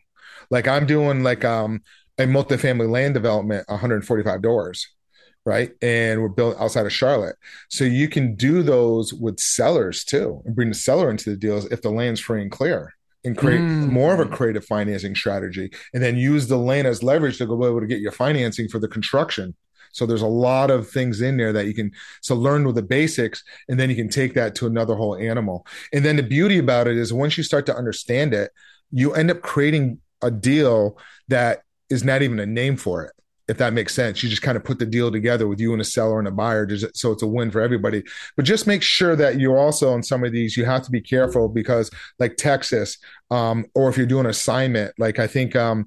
Like I'm doing like um a multifamily land development, 145 doors right? And we're built outside of Charlotte. So you can do those with sellers too and bring the seller into the deals if the land's free and clear and create mm. more of a creative financing strategy and then use the land as leverage to go able to get your financing for the construction. So there's a lot of things in there that you can so learn with the basics and then you can take that to another whole animal. And then the beauty about it is once you start to understand it, you end up creating a deal that is not even a name for it if that makes sense. You just kind of put the deal together with you and a seller and a buyer, just, so it's a win for everybody. But just make sure that you also on some of these you have to be careful because, like Texas, um, or if you're doing assignment, like I think um,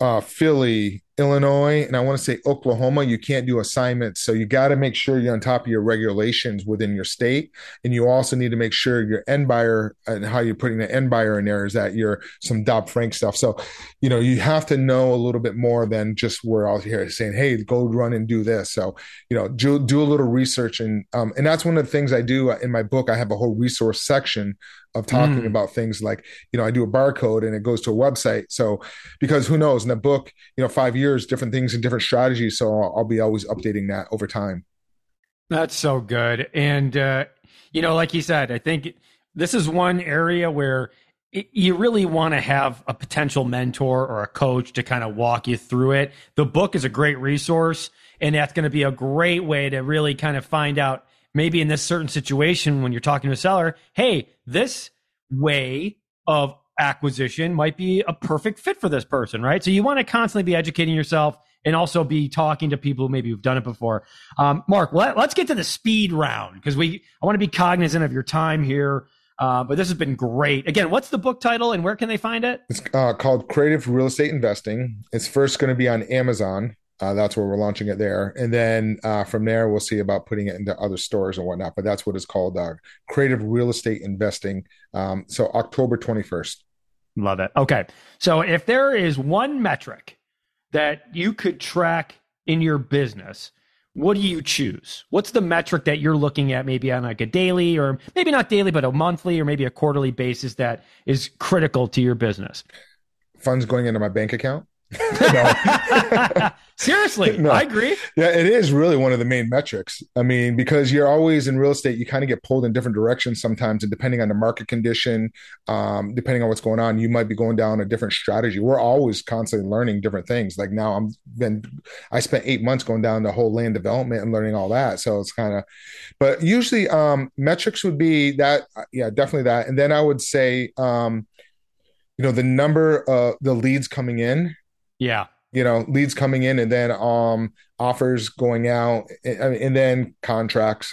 uh, Philly, Illinois, and I want to say Oklahoma, you can't do assignments. So you got to make sure you're on top of your regulations within your state. And you also need to make sure your end buyer and how you're putting the end buyer in there is that you're some Dodd Frank stuff. So, you know, you have to know a little bit more than just we're out here saying, hey, go run and do this. So, you know, do, do a little research. And, um, and that's one of the things I do in my book. I have a whole resource section of talking mm. about things like you know i do a barcode and it goes to a website. So because who knows in the book you know five years different things and different strategies. So i'll, I'll be always updating that over time. That's so good. And uh you know like you said i think this is one area where it, you really want to have a potential mentor or a coach to kind of walk you through it. The book is a great resource and that's going to be a great way to really kind of find out maybe in this certain situation when you're talking to a seller, hey, this way of acquisition might be a perfect fit for this person, right? So you want to constantly be educating yourself and also be talking to people who maybe who've done it before. Um, Mark, let, us get to the speed round because we I want to be cognizant of your time here. Uh, but this has been great. Again, what's the book title and where can they find it? It's uh, called Creative Real Estate Investing. It's first going to be on Amazon. Uh, that's where we're launching it there. And then uh, from there, we'll see about putting it into other stores and whatnot. But that's what it's called uh, Creative Real Estate Investing. Um, so October 21st. Love it. Okay. So if there is one metric that you could track in your business, what do you choose? What's the metric that you're looking at maybe on like a daily or maybe not daily, but a monthly or maybe a quarterly basis that is critical to your business? Funds going into my bank account. Seriously, no. I agree. Yeah, it is really one of the main metrics. I mean, because you're always in real estate, you kind of get pulled in different directions sometimes, and depending on the market condition, um, depending on what's going on, you might be going down a different strategy. We're always constantly learning different things. Like now, I'm been I spent eight months going down the whole land development and learning all that. So it's kind of, but usually um, metrics would be that. Yeah, definitely that. And then I would say, um, you know, the number of the leads coming in. Yeah you know leads coming in and then um offers going out and, and then contracts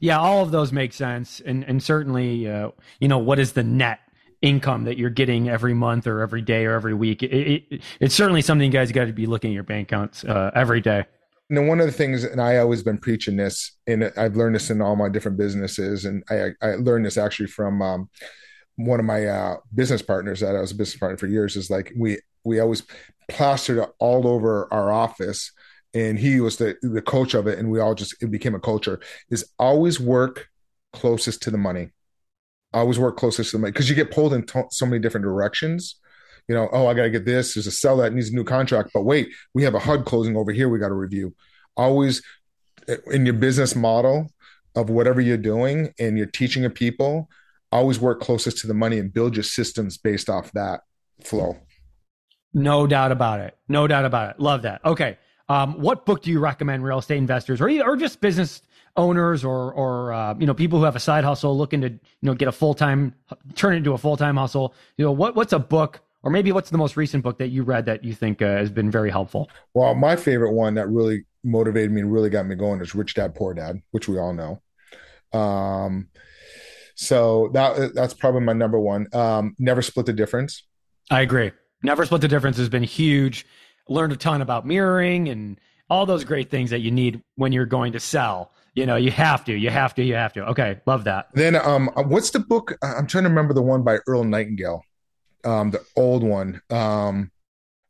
yeah all of those make sense and and certainly uh, you know what is the net income that you're getting every month or every day or every week. It, it, it's certainly something you guys got to be looking at your bank accounts uh, every day. Know, one of the things, and I always been preaching this, and I've learned this in all my different businesses, and I, I learned this actually from um, one of my uh, business partners that I was a business partner for years. Is like we we always plastered all over our office, and he was the the coach of it, and we all just it became a culture. Is always work closest to the money. Always work closest to the money because you get pulled in so many different directions you know, oh, I got to get this. There's a sell that needs a new contract. But wait, we have a HUD closing over here. We got to review. Always eh, in your business model of whatever you're doing and you're teaching a people, always work closest to the money and build your systems based off that flow. No doubt about it. No doubt about it. Love that. Okay. Um, what book do you recommend real estate investors or, or just business owners or, or uh, you know, people who have a side hustle looking to, you know, get a full-time, turn it into a full-time hustle? You know, what, what's a book or maybe what's the most recent book that you read that you think uh, has been very helpful? Well, my favorite one that really motivated me and really got me going is Rich Dad Poor Dad, which we all know. Um, so that that's probably my number one. Um, Never Split the Difference. I agree. Never Split the Difference has been huge. Learned a ton about mirroring and all those great things that you need when you're going to sell. You know, you have to, you have to, you have to. Okay, love that. Then, um, what's the book? I'm trying to remember the one by Earl Nightingale um, the old one um,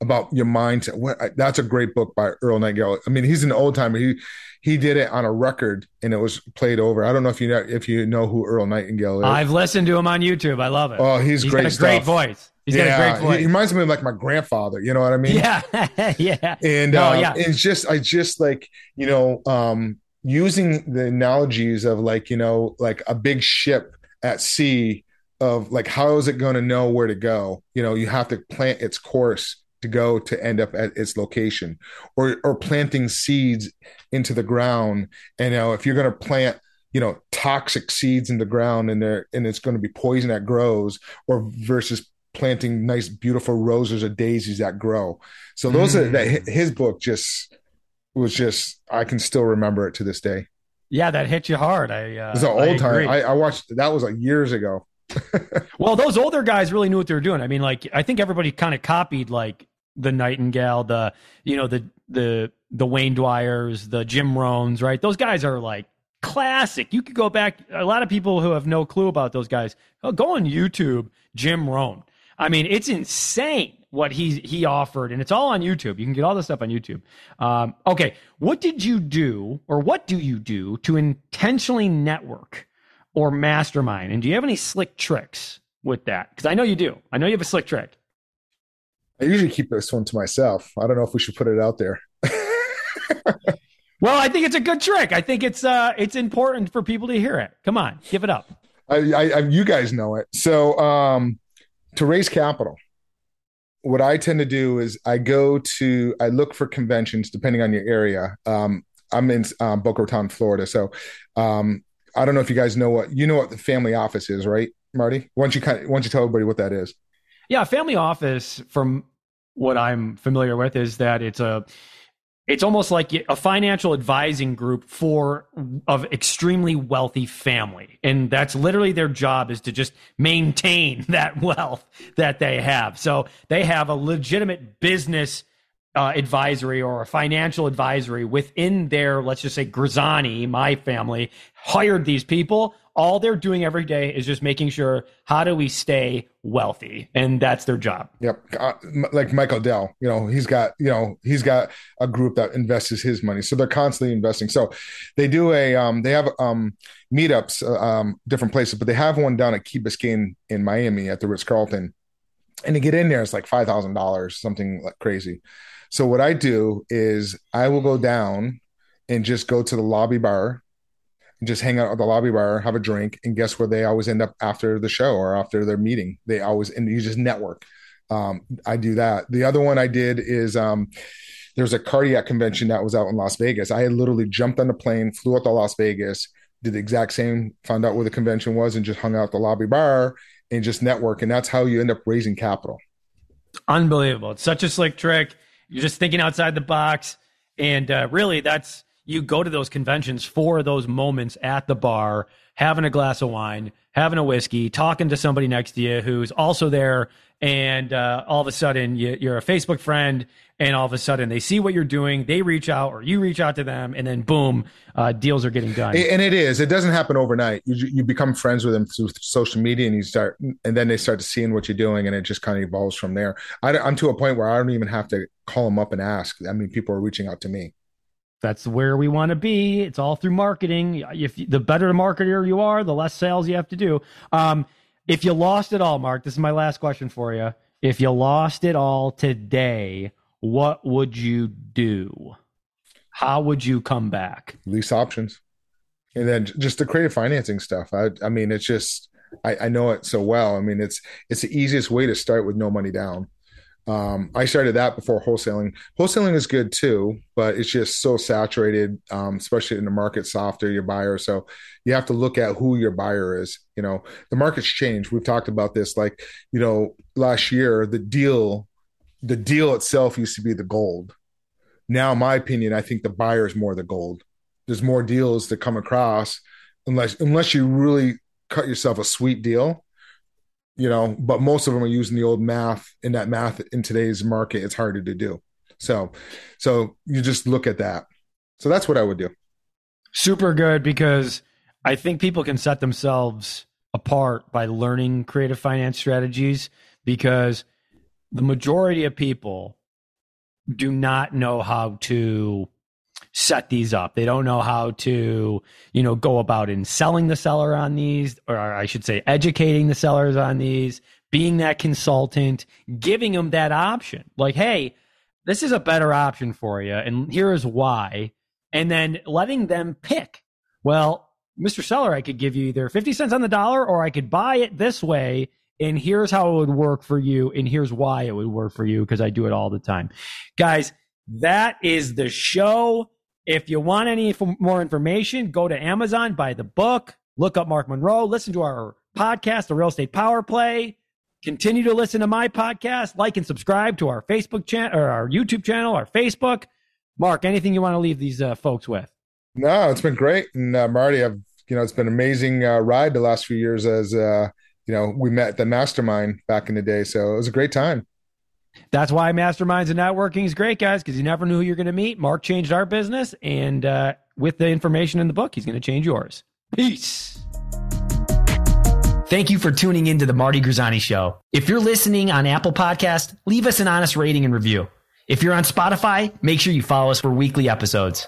about your mindset. What, that's a great book by Earl Nightingale. I mean, he's an old timer. He he did it on a record and it was played over. I don't know if you know if you know who Earl Nightingale is. I've listened to him on YouTube. I love it. Oh, he's, he's great. Got a great voice. He's yeah, got a great voice. He, he reminds me of like my grandfather. You know what I mean? Yeah, yeah. And no, um, yeah. it's just I just like you know um, using the analogies of like you know like a big ship at sea of like how is it going to know where to go you know you have to plant its course to go to end up at its location or or planting seeds into the ground. And you know if you're going to plant you know toxic seeds in the ground and there and it's going to be poison that grows or versus planting nice beautiful roses or daisies that grow. So those mm. are that his book just was just i can still remember it to this day. Yeah that hit you hard. I uh, it's an old time. I, I watched that was like years ago well, those older guys really knew what they were doing. I mean, like I think everybody kind of copied like the Nightingale, the you know the the the Wayne Dyers, the Jim Rohns, right? Those guys are like classic. You could go back. A lot of people who have no clue about those guys, oh, go on YouTube, Jim Rohn. I mean, it's insane what he he offered, and it's all on YouTube. You can get all this stuff on YouTube. Um, okay, what did you do, or what do you do to intentionally network or mastermind? And do you have any slick tricks with that? Because I know you do. I know you have a slick trick. I usually keep this one to myself. I don't know if we should put it out there. well, I think it's a good trick. I think it's uh it's important for people to hear it. Come on, give it up. I, I, I you guys know it. So um to raise capital, what I tend to do is I go to I look for conventions depending on your area. Um, I'm in um, Boca Raton, Florida, so um, I don't know if you guys know what you know what the family office is, right, Marty? Why don't you kind of, why don't you tell everybody what that is? Yeah, family office, from what I'm familiar with, is that it's a it's almost like a financial advising group for of extremely wealthy family and that's literally their job is to just maintain that wealth that they have so they have a legitimate business uh, advisory or a financial advisory within their, let's just say, Grisani, my family, hired these people. All they're doing every day is just making sure how do we stay wealthy, and that's their job. Yep, uh, like Michael Dell, you know, he's got you know he's got a group that invests his money, so they're constantly investing. So they do a um, they have um, meetups, uh, um, different places, but they have one down at Key Biscayne in Miami at the Ritz Carlton, and to get in there, it's like five thousand dollars, something like crazy. So what I do is I will go down and just go to the lobby bar and just hang out at the lobby bar, have a drink, and guess where they always end up after the show or after their meeting? They always and you just network. Um, I do that. The other one I did is um, there's a cardiac convention that was out in Las Vegas. I had literally jumped on the plane, flew out to Las Vegas, did the exact same, found out where the convention was, and just hung out the lobby bar and just network. And that's how you end up raising capital. Unbelievable. It's such a slick trick. You're just thinking outside the box. And uh, really, that's you go to those conventions for those moments at the bar, having a glass of wine, having a whiskey, talking to somebody next to you who's also there, and uh, all of a sudden you, are a Facebook friend, and all of a sudden they see what you're doing, they reach out, or you reach out to them, and then boom, uh, deals are getting done. And it is. It doesn't happen overnight. You, you become friends with them through social media, and you start, and then they start to seeing what you're doing, and it just kind of evolves from there. I, I'm to a point where I don't even have to call them up and ask. I mean, people are reaching out to me that's where we want to be. It's all through marketing. If the better the marketer you are, the less sales you have to do. Um, if you lost it all, Mark, this is my last question for you. If you lost it all today, what would you do? How would you come back? Lease options, and then just the creative financing stuff. I, I mean, it's just I, I know it so well. I mean, it's it's the easiest way to start with no money down. Um, I started that before wholesaling. Wholesaling is good too, but it's just so saturated, um, especially in the market softer, your buyer. So you have to look at who your buyer is. You know, the market's changed. We've talked about this. Like, you know, last year, the deal, the deal itself used to be the gold. Now, in my opinion, I think the buyer is more the gold. There's more deals to come across unless unless you really cut yourself a sweet deal you know, but most of them are using the old math and that math in today's market, it's harder to do. So, so you just look at that. So that's what I would do. Super good because I think people can set themselves apart by learning creative finance strategies because the majority of people do not know how to set these up. They don't know how to, you know, go about in selling the seller on these, or I should say, educating the sellers on these, being that consultant, giving them that option. Like, hey, this is a better option for you, and here is why. And then letting them pick. Well, Mr. Seller, I could give you either 50 cents on the dollar or I could buy it this way. And here's how it would work for you. And here's why it would work for you because I do it all the time. Guys, that is the show. If you want any more information, go to Amazon, buy the book, look up Mark Monroe, listen to our podcast, The Real Estate Power Play. Continue to listen to my podcast, like and subscribe to our Facebook channel or our YouTube channel, our Facebook. Mark, anything you want to leave these uh, folks with? No, it's been great. And uh, Marty, I've, you know, it's been an amazing uh, ride the last few years as, uh, you know, we met the mastermind back in the day. So it was a great time. That's why masterminds and networking is great, guys, because you never knew who you're going to meet. Mark changed our business, and uh, with the information in the book, he's going to change yours. Peace. Thank you for tuning into the Marty Grisani Show. If you're listening on Apple Podcast, leave us an honest rating and review. If you're on Spotify, make sure you follow us for weekly episodes.